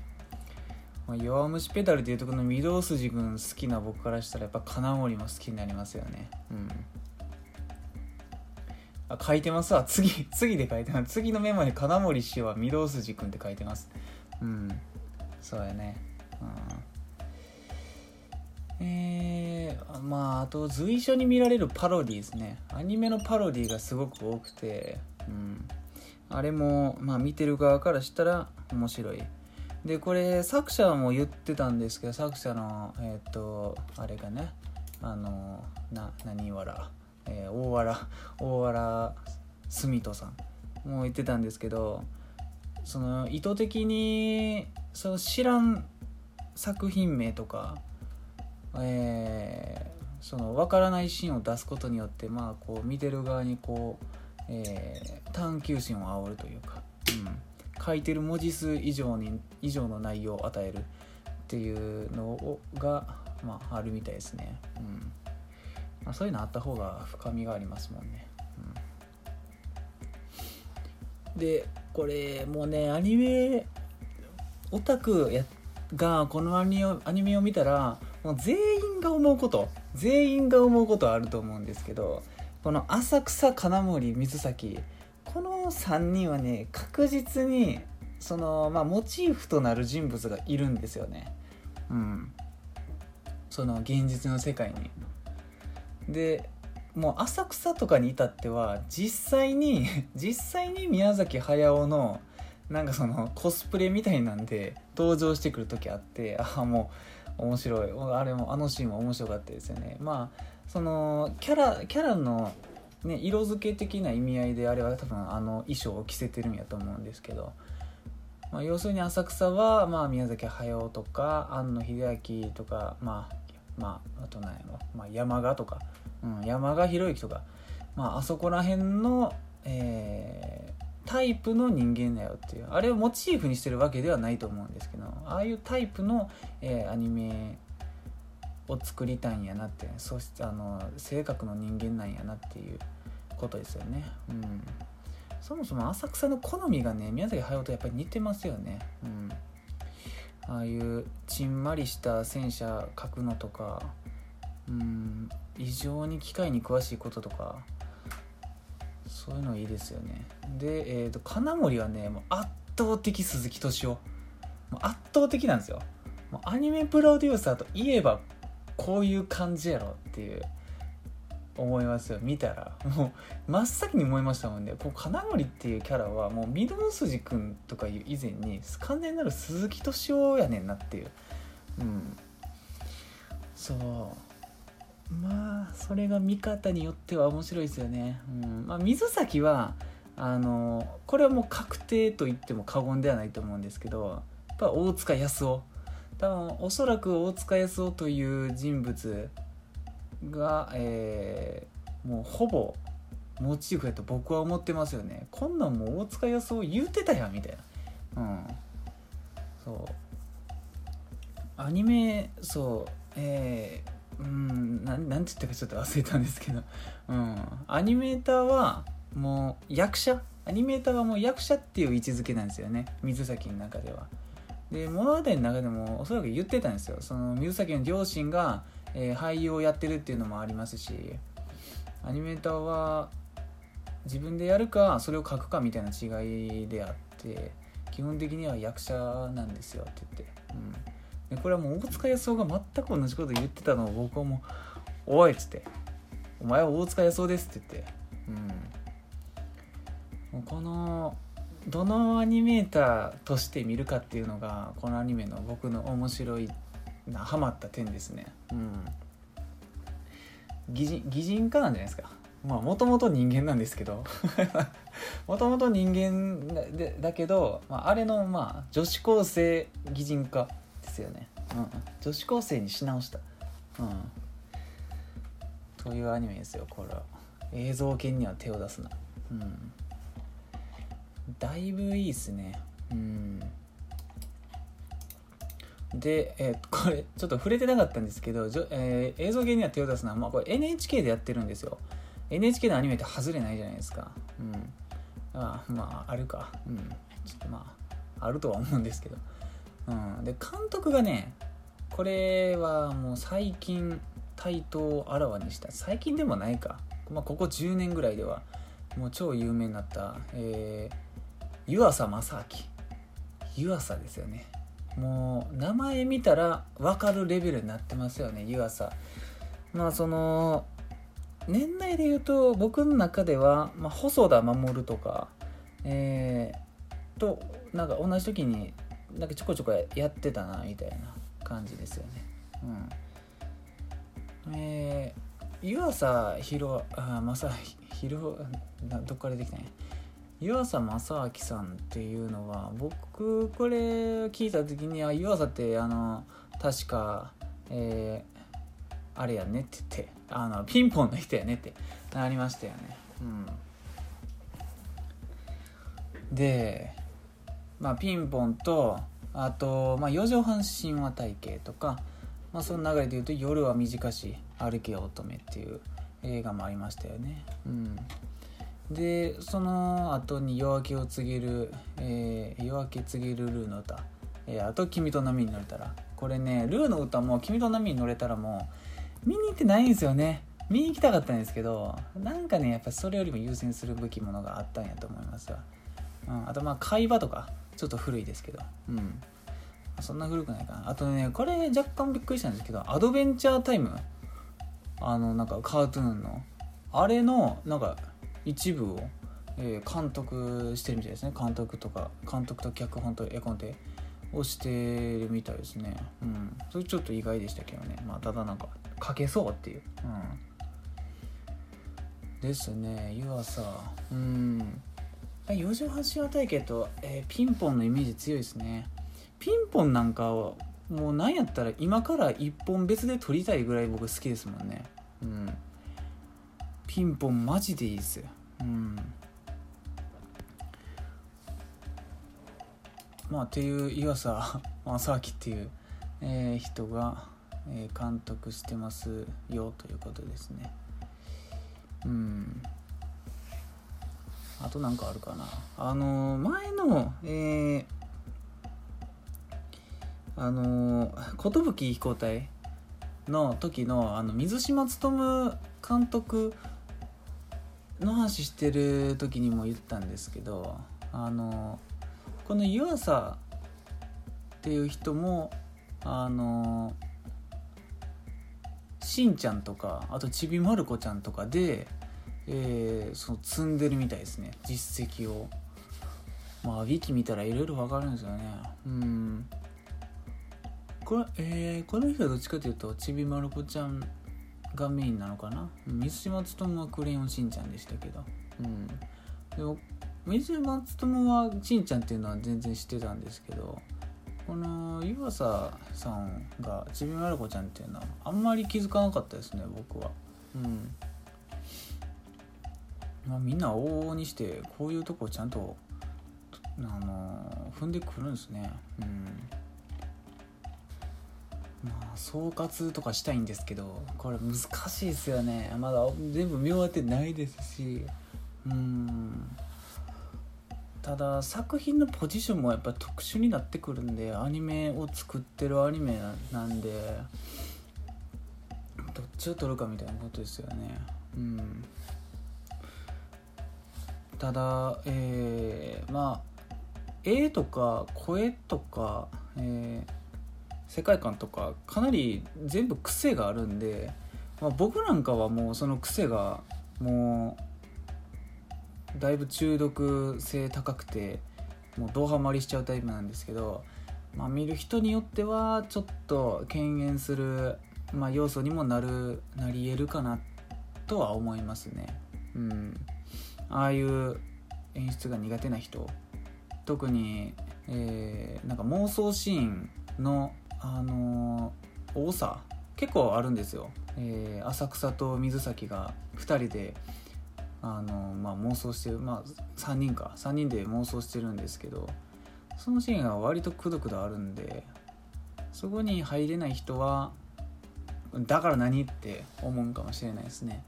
まあ弱虫ペダルでいうとこの御堂筋君好きな僕からしたらやっぱ金森も好きになりますよね。うん。あ書いてますわ。次次で書いてます。次のメモに金森氏は御堂筋君って書いてます。うん。そうやね。うん。えー、まああと随所に見られるパロディですね。アニメのパロディがすごく多くてうん。あれもまあ見てる側からしたら面白い。でこれ作者も言ってたんですけど作者のえっ、とあれがねあのな何わら、えー大原大原住人さん。も言ってたんですけどその意図的にその知らん作品名とか、えーその分からないシーンを出すことによってまあこう見てる側にこう、えー探求心を煽るというか、うん、書いてる文字数以上に以上の内容を与えるっていうのをが、まあ、あるみたいですね、うん。まあ、そういうのあった方が深みがありますもんね、うん、でこれもうねアニメオタクやがこのアニメを見たら全員が思うこと全員が思うことはあると思うんですけどこの浅草金森水崎この3人はね確実にその、まあ、モチーフとなる人物がいるんですよね。うん。その現実の世界に。でもう浅草とかに至っては実際に [LAUGHS] 実際に宮崎駿のなんかそのコスプレみたいなんで登場してくる時あってああもう面白い。あれもあのシーンも面白かったですよね。まあそのキャラキャラの、ね、色付け的な意味合いであれは多分あの衣装を着せてるんやと思うんですけど、まあ、要するに浅草は、まあ、宮崎駿とか庵野秀明とかまあまああと何やろ、まあ、山賀とか、うん、山賀博之とか、まあ、あそこら辺の、えータイプの人間だよっていう。あれをモチーフにしてるわけではないと思うんですけど。ああいうタイプの、えーアニメを作りたいんやなって。そしてあの性格の人間なんやなっていうことですよね。うん。そもそも浅草の好みがね宮崎駿とやっぱり似てますよね。うん。ああいうちんまりした戦車描くのとか、うん、異常に機械に詳しいこととかそういうのいいですよね。で、えー、と金森はねもう圧倒的鈴木敏夫。もう圧倒的なんですよ。もうアニメプロデューサーといえばこういう感じやろっていう思いますよ。見たら。もう真っ先に思いましたもんね。こう金森っていうキャラはもう御堂筋くんとかいう以前に完全なる鈴木敏夫やねんなっていう。うん。そう。まあそれが見方によっては面白いですよね、うん。まあ、水崎はあのこれはもう確定と言っても過言ではないと思うんですけどやっぱ大塚康夫。多分おそらく大塚康夫という人物が、えーもうほぼモチーフやと僕は思ってますよね。こんなんもう大塚康夫言うてたやんみたいな。うん。そう。アニメそう。えー、うんなんなんて言ったかちょっと忘れたんですけど、うん、アニメーターはもう役者？アニメーターはもう役者っていう位置づけなんですよね。水崎の中では。で物語の中でもおそらく言ってたんですよ。その水崎の両親が、えー俳優をやってるっていうのもありますし。アニメーターは自分でやるかそれを書くかみたいな違いであって基本的には役者なんですよって言って、うん、これはもう大塚康夫が全く同じこと言ってたのを僕はもう「おい!」っつって「お前は大塚康夫です」って言って、うん、このどのアニメーターとして見るかっていうのがこのアニメの僕の面白いなハマった点ですね。うん。擬人擬人化なんじゃないですか。まあもともと人間なんですけど。もともと人間だけど、まあ、あれのまあ女子高生擬人化。ですよね、うん、女子高生にし直した、うん、というアニメですよこれは。映像系には手を出すな。うん。だいぶいいっすね。うん。で、えーこれちょっと触れてなかったんですけど、じょえー映像系には手を出すのは、まあ、これ NHK でやってるんですよ。NHK のアニメって外れないじゃないですか。うん。あまああるか。うん。ちょっとまああるとは思うんですけど、うん、で監督がねこれはもう最近台頭をあらわにした。最近でもないか、まあ、ここ10年ぐらいではもう超有名になった、えー湯浅正明。湯浅ですよね。もう名前見たら分かるレベルになってますよね湯浅。まあその年代で言うと僕の中では、まあ、細田守とかえー、となんか同じ時になんかちょこちょこやってたなみたいな感じですよね。うん。えー、湯浅ひろあ正ひろなどっから出てきたんや。湯浅正明さんっていうのは僕これ聞いた時にあ湯浅ってあの確かえー、あれやねって言ってあのピンポンの人やねってなりましたよね。うん。でまあピンポンとあと、まあ、四畳半神話体系とか、まあ、その流れで言うと「夜は短し歩けよ乙女」っていう映画もありましたよね。うん。でその後に夜明けを告げる、えー夜明け告げるルーの歌、えーあと「君と波に乗れたら」これねルーの歌も「君と波に乗れたら」も見に行ってないんですよね。見に行きたかったんですけどなんかねやっぱそれよりも優先するべきものがあったんやと思いますわ、うん、あとまあ会話とか。ちょっと古いですけど。うん。そんな古くないかな。あとねこれ若干びっくりしたんですけどアドベンチャータイム。あのなんかカートゥーンの。あれのなんか一部を、えー監督してるみたいですね。監督とか監督と脚本と絵コンテをしてるみたいですね。うん。それちょっと意外でしたけどね。まあただなんか書けそうっていう。うん。ですね。湯浅うん四畳半神話体系と、えーピンポンのイメージ強いですね。ピンポンなんかはもうなんやったら今から一本別で撮りたいぐらい僕好きですもんね。うん。ピンポンマジでいいですよ。うん。まあっていう岩佐 [LAUGHS] 正明っていう、えー人が、えー監督してますよということですね。うん。あとなんかあるかな。あの前のえーあの寿飛行隊の時のあの水島勉監督の話してる時にも言ったんですけどあのこの湯浅っていう人もあのしんちゃんとかあとちびまる子ちゃんとかで、えーその積んでるみたいですね。実績を。まあウィキ見たらいろいろ分かるんですよね。うん。これ、えーこの人はどっちかというとちびまる子ちゃんがメインなのかな？水島勉はクレヨンしんちゃんでしたけど。うん。でも水島勉はしんちゃんっていうのは全然知ってたんですけどこの湯浅さんがちびまる子ちゃんっていうのはあんまり気づかなかったですね僕は。うん。まあみんな往々にしてこういうとこちゃんとあの踏んでくるんですね。うん。まあ総括とかしたいんですけどこれ難しいですよね。まだ全部見終わってないですし。うん。ただ作品のポジションもやっぱ特殊になってくるんでアニメを作ってるアニメなんでどっちを取るかみたいなことですよね。うん。ただえーまあ絵とか声とか、えー世界観とかかなり全部癖があるんで、まあ、僕なんかはもうその癖がもうだいぶ中毒性高くてもうドハマりしちゃうタイプなんですけど、まあ、見る人によってはちょっと敬遠する、まあ、要素にもなるなり得るかなとは思いますね。うん、ああいう演出が苦手な人特に、えーなんか妄想シーンの、あのー多さ結構あるんですよ、えー浅草と水崎が2人で、あのーまあ、妄想してる、まあ、3人か。3人で妄想してるんですけどそのシーンが割とくどくどあるんでそこに入れない人はだから何って思うかもしれないですね。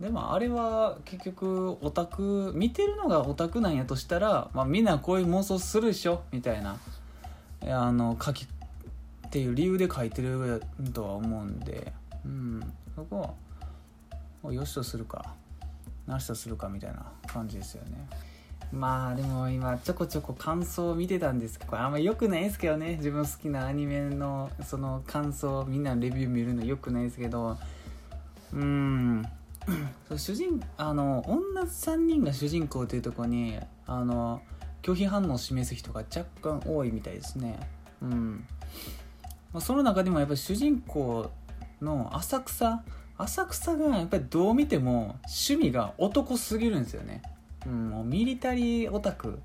でもあれは結局オタク見てるのがオタクなんやとしたら、まあ、みんなこういう妄想するでしょみたいな。あの書きっていう理由で書いてるとは思うんで、うん、そこを良しとするか。なしとするかみたいな感じですよね。まあでも今ちょこちょこ感想を見てたんですけどあんま良くないですけどね。自分好きなアニメのその感想みんなのレビュー見るの良くないですけど。うん。[CLEARS THROAT] そう主人あの女3人が主人公というところにあの拒否反応を示す人が若干多いみたいですね。うん、まあ、その中でもやっぱり主人公の浅草浅草がやっぱりどう見ても趣味が男すぎるんですよね。うん、もうミリタリーオタク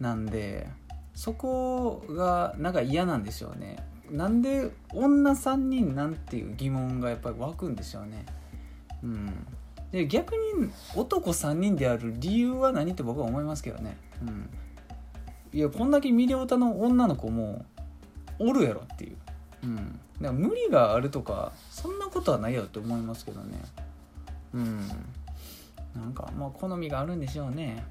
なんでそこがなんか嫌なんでしょうね。なんで女3人なんていう疑問がやっぱり湧くんでしょうね。うん。で逆に男3人である理由は何って僕は思いますけどね。うん。いやこんだけミリオタの女の子もおるやろっていう。うん。だから無理があるとかそんなことはないやろって思いますけどね。うん。なんかまあ好みがあるんでしょうね。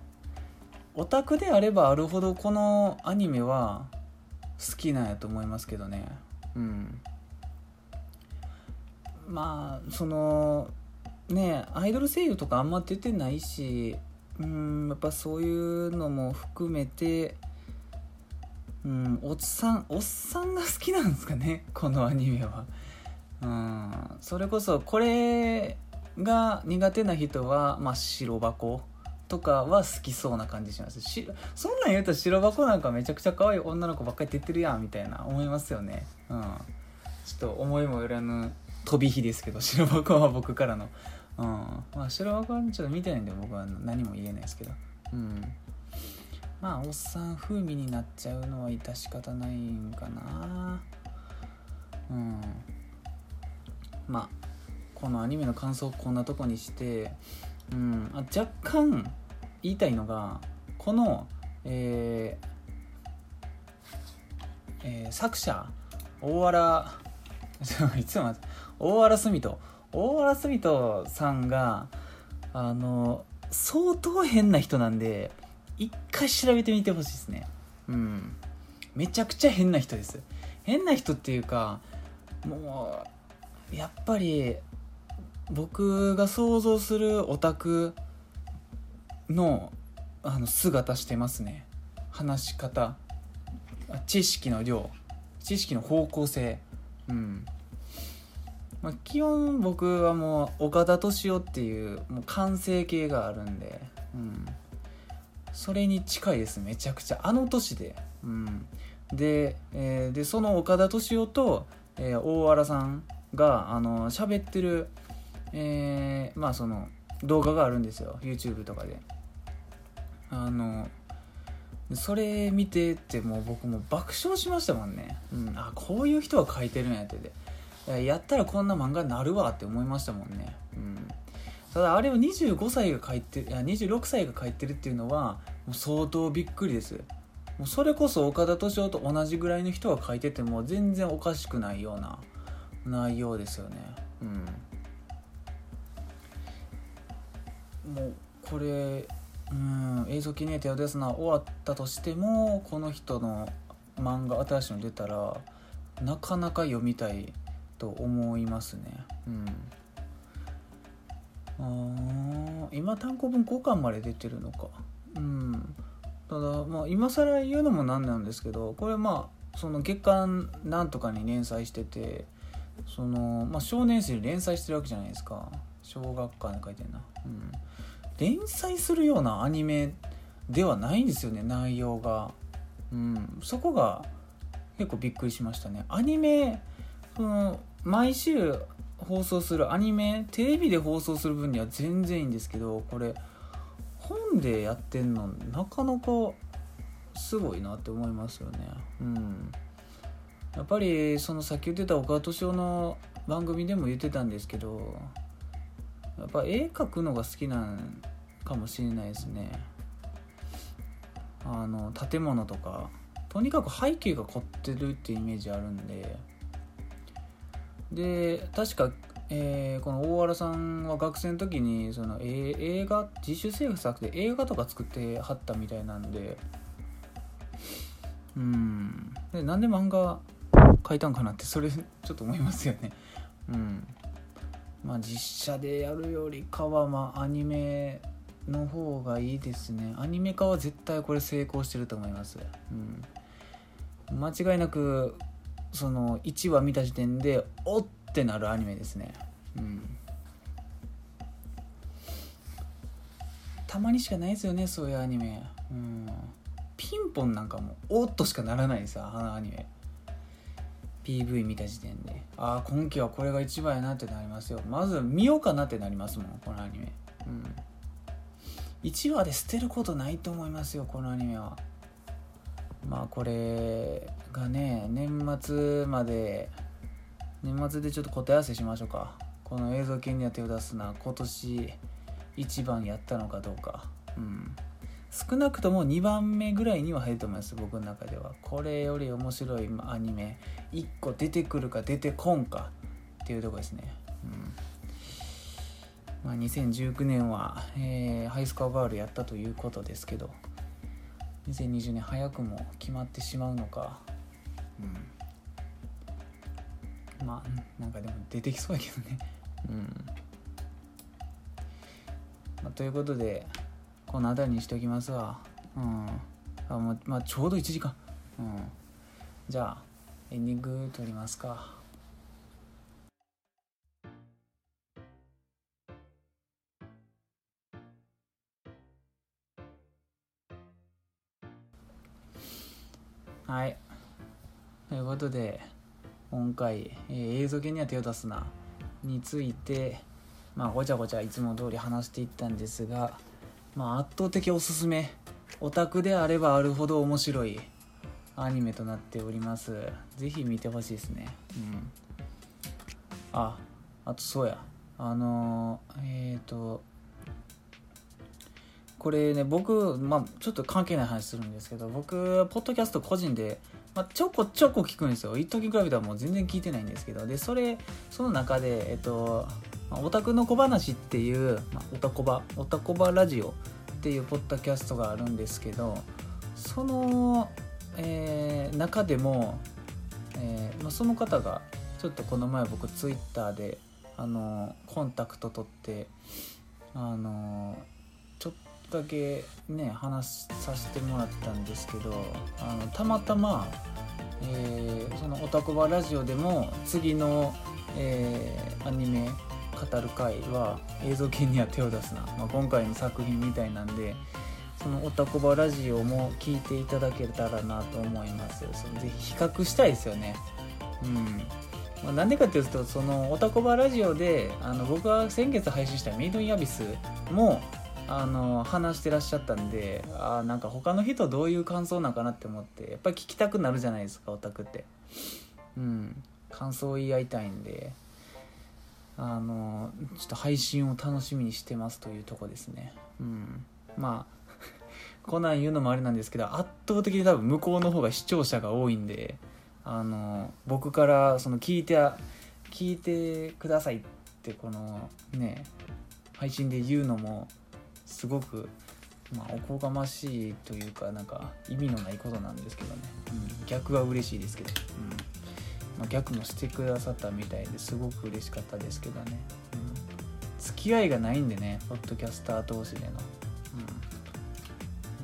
オタクであればあるほどこのアニメは好きなんやと思いますけどね。うん。まあそのねアイドル声優とかあんま出てないしうんやっぱそういうのも含めてうんおっさんおっさんが好きなんですかね [LAUGHS] このアニメは。うんそれこそこれが苦手な人は、まあ、白箱とかは好きそうな感じします。しそんなん言うと白箱なんかめちゃくちゃ可愛い女の子ばっかり出てるやんみたいな思いますよね。うん。ちょっと思いもよらぬ飛び火ですけど白箱は僕からの。うん。まあ白箱はちょっと見てないんで僕は何も言えないですけど。うん。まあおっさん風味になっちゃうのは致し方ないんかな。うん。まあこのアニメの感想をこんなとこにして、うん、あ若干言いたいのがこの、えーえー作者大原 [LAUGHS] いつも大原澄人大原澄人さんがあの相当変な人なんで一回調べてみてほしいですね。うん。めちゃくちゃ変な人です。変な人っていうかもうやっぱり僕が想像するオタクのあの姿してますね。話し方。知識の量。知識の方向性。うん、まあ、基本僕はもう岡田敏夫っていうもう完成形があるんで、うん、それに近いですめちゃくちゃ。あの年で、うん、で,、えーでその岡田敏夫と、えー大原さんがあの喋ってるえーまあその動画があるんですよ。YouTube とかで。あのそれ見てってもう僕も爆笑しましたもんね、うん、あこういう人が書いてるんやって。でやったらこんな漫画になるわって思いましたもんね、うん、ただあれを25歳が書いてい26歳が書いてるっていうのはもう相当びっくりです。もうそれこそ岡田敏夫と同じぐらいの人が書いてても全然おかしくないような内容ですよね。うん。もうこれうん映像記念日ですな終わったとしてもこの人の漫画新しいの出たらなかなか読みたいと思いますね。うん。今単行本5巻まで出てるのか。うん。ただまあ今更言うのもなんなんですけどこれまあその月刊なんとかに連載しててその、まあ、少年誌に連載してるわけじゃないですか。小学館で書いてるな。うん。連載するようなアニメではないんですよね内容が。うん。そこが結構びっくりしましたね。アニメその毎週放送するアニメテレビで放送する分には全然いいんですけどこれ本でやってんのなかなかすごいなって思いますよね。うん。やっぱりそのさっき言ってた岡田敏夫の番組でも言ってたんですけどやっぱ絵描くのが好きなんかもしれないですね。あの建物とかとにかく背景が凝ってるってイメージあるんでで確か、えーこの大原さんは学生の時にその、えー映画自主制作じゃなくて映画とか作ってはったみたいなんで。うん。でなんで漫画描いたんかなってそれちょっと思いますよね。うん。まあ実写でやるよりかはまあアニメの方がいいですね。アニメ化は絶対これ成功してると思います、うん、間違いなくその1話見た時点でおってなるアニメですね。うん。たまにしかないですよねそういうアニメ。うん。ピンポンなんかもおっとしかならないですよあのアニメ。PV 見た時点で。ああ今期はこれが一番やなってなりますよ。まず見ようかなってなりますもんこのアニメ。うん。1話で捨てることないと思いますよこのアニメは。まあこれがね年末まで年末でちょっと答え合わせしましょうか。この映像系には手を出すな今年一番やったのかどうか。うん。少なくとも2番目ぐらいには入ると思います僕の中では。これより面白いアニメ1個出てくるか出てこんかっていうとこですね。うん。まあ、2019年は、えーハイスコアガールやったということですけど。2020年早くも決まってしまうのか。うん。まあなんかでも出てきそうやけどね。うん、まあ、ということでこの辺りにしておきますわ。うん。あままあちょうど1時間。うん。じゃあエンディング撮りますかはい。ということで、今回、えー映像系には手を出すなについて、まあ、ごちゃごちゃいつも通り話していったんですが、まあ、圧倒的おすすめ、オタクであればあるほど面白いアニメとなっております。ぜひ見てほしいですね。うん。あ、あとそうや。あのーえっ、と、これね僕、まあ、ちょっと関係ない話するんですけど僕ポッドキャスト個人で、まあ、ちょこちょこ聞くんですよ。一時比べたらもう全然聞いてないんですけど。でそれその中でえっとオタクの小話っていう、まあ、オタコバオタコバラジオっていうポッドキャストがあるんですけどその、えー中でも、えーまあ、その方がちょっとこの前僕ツイッターであのコンタクト取ってあのだけね話させてもらったんですけどあのたまたま、えーその「オタコバラジオ」でも次の、えーアニメ語る回は映像系には手を出すな、まあ、今回の作品みたいなんでそのオタコバラジオも聞いていただけたらなと思いますそのぜひ比較したいですよね。うん。まあ、でかっていうとそのオタコバラジオであの僕が先月配信した「メイドインアビス」もあの話してらっしゃったんであなんか他の人どういう感想なんかなって思ってやっぱり聞きたくなるじゃないですかオタクって。うん。感想を言い合いたいんで。あのちょっと配信を楽しみにしてますというとこですね。うん。まあ [LAUGHS] こんなん言うのもあれなんですけど圧倒的に多分向こうの方が視聴者が多いんであの僕からその聞いて聞いてくださいってこのね配信で言うのもすごく、まあ、おこがましいというかなんか意味のないことなんですけどね、うん、逆は嬉しいですけど、うん。まあ、逆もしてくださったみたいですごく嬉しかったですけどね、うん、付き合いがないんでねポッドキャスター同士での、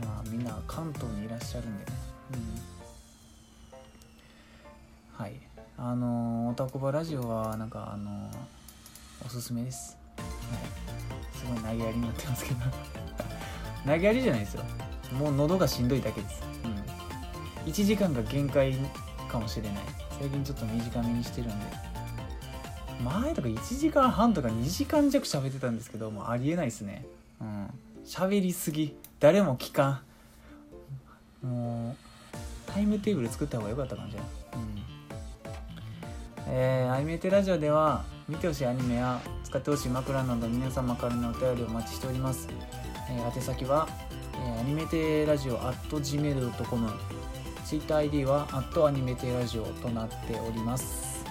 うん、まあみんな関東にいらっしゃるんでね、うん、はい。あのー、オタコバラジオはなんかあのーおすすめです、はい、すごい投げやりになってますけど。投げやりじゃないですよ。もう喉がしんどいだけです、うん、1時間が限界かもしれない。最近ちょっと短めにしてるんで。前とか1時間半とか2時間弱喋ってたんですけどもうありえないですね。うん。喋りすぎ。誰も聞かん。もうタイムテーブル作った方が良かったかもしれないうん。えーアニメテラジオでは見てほしいアニメや使ってほしい枕など皆様からのお便りをお待ちしております、えー宛先は、えーアニメテラジオ at gmail.com ツイッター ID は at アニメテラジオとなっております。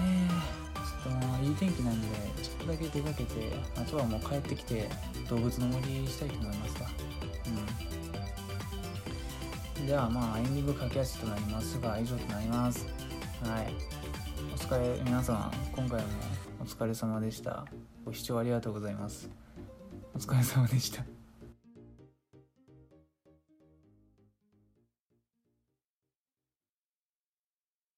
えー、ちょっともういい天気なんでちょっとだけ出かけてあとはもう帰ってきて動物の森したいと思いますわうん。ではまあエンディング駆け足となりますが以上となります。はい。お疲れ皆さん今回もお疲れ様でした。ご視聴ありがとうございます。お疲れ様でした。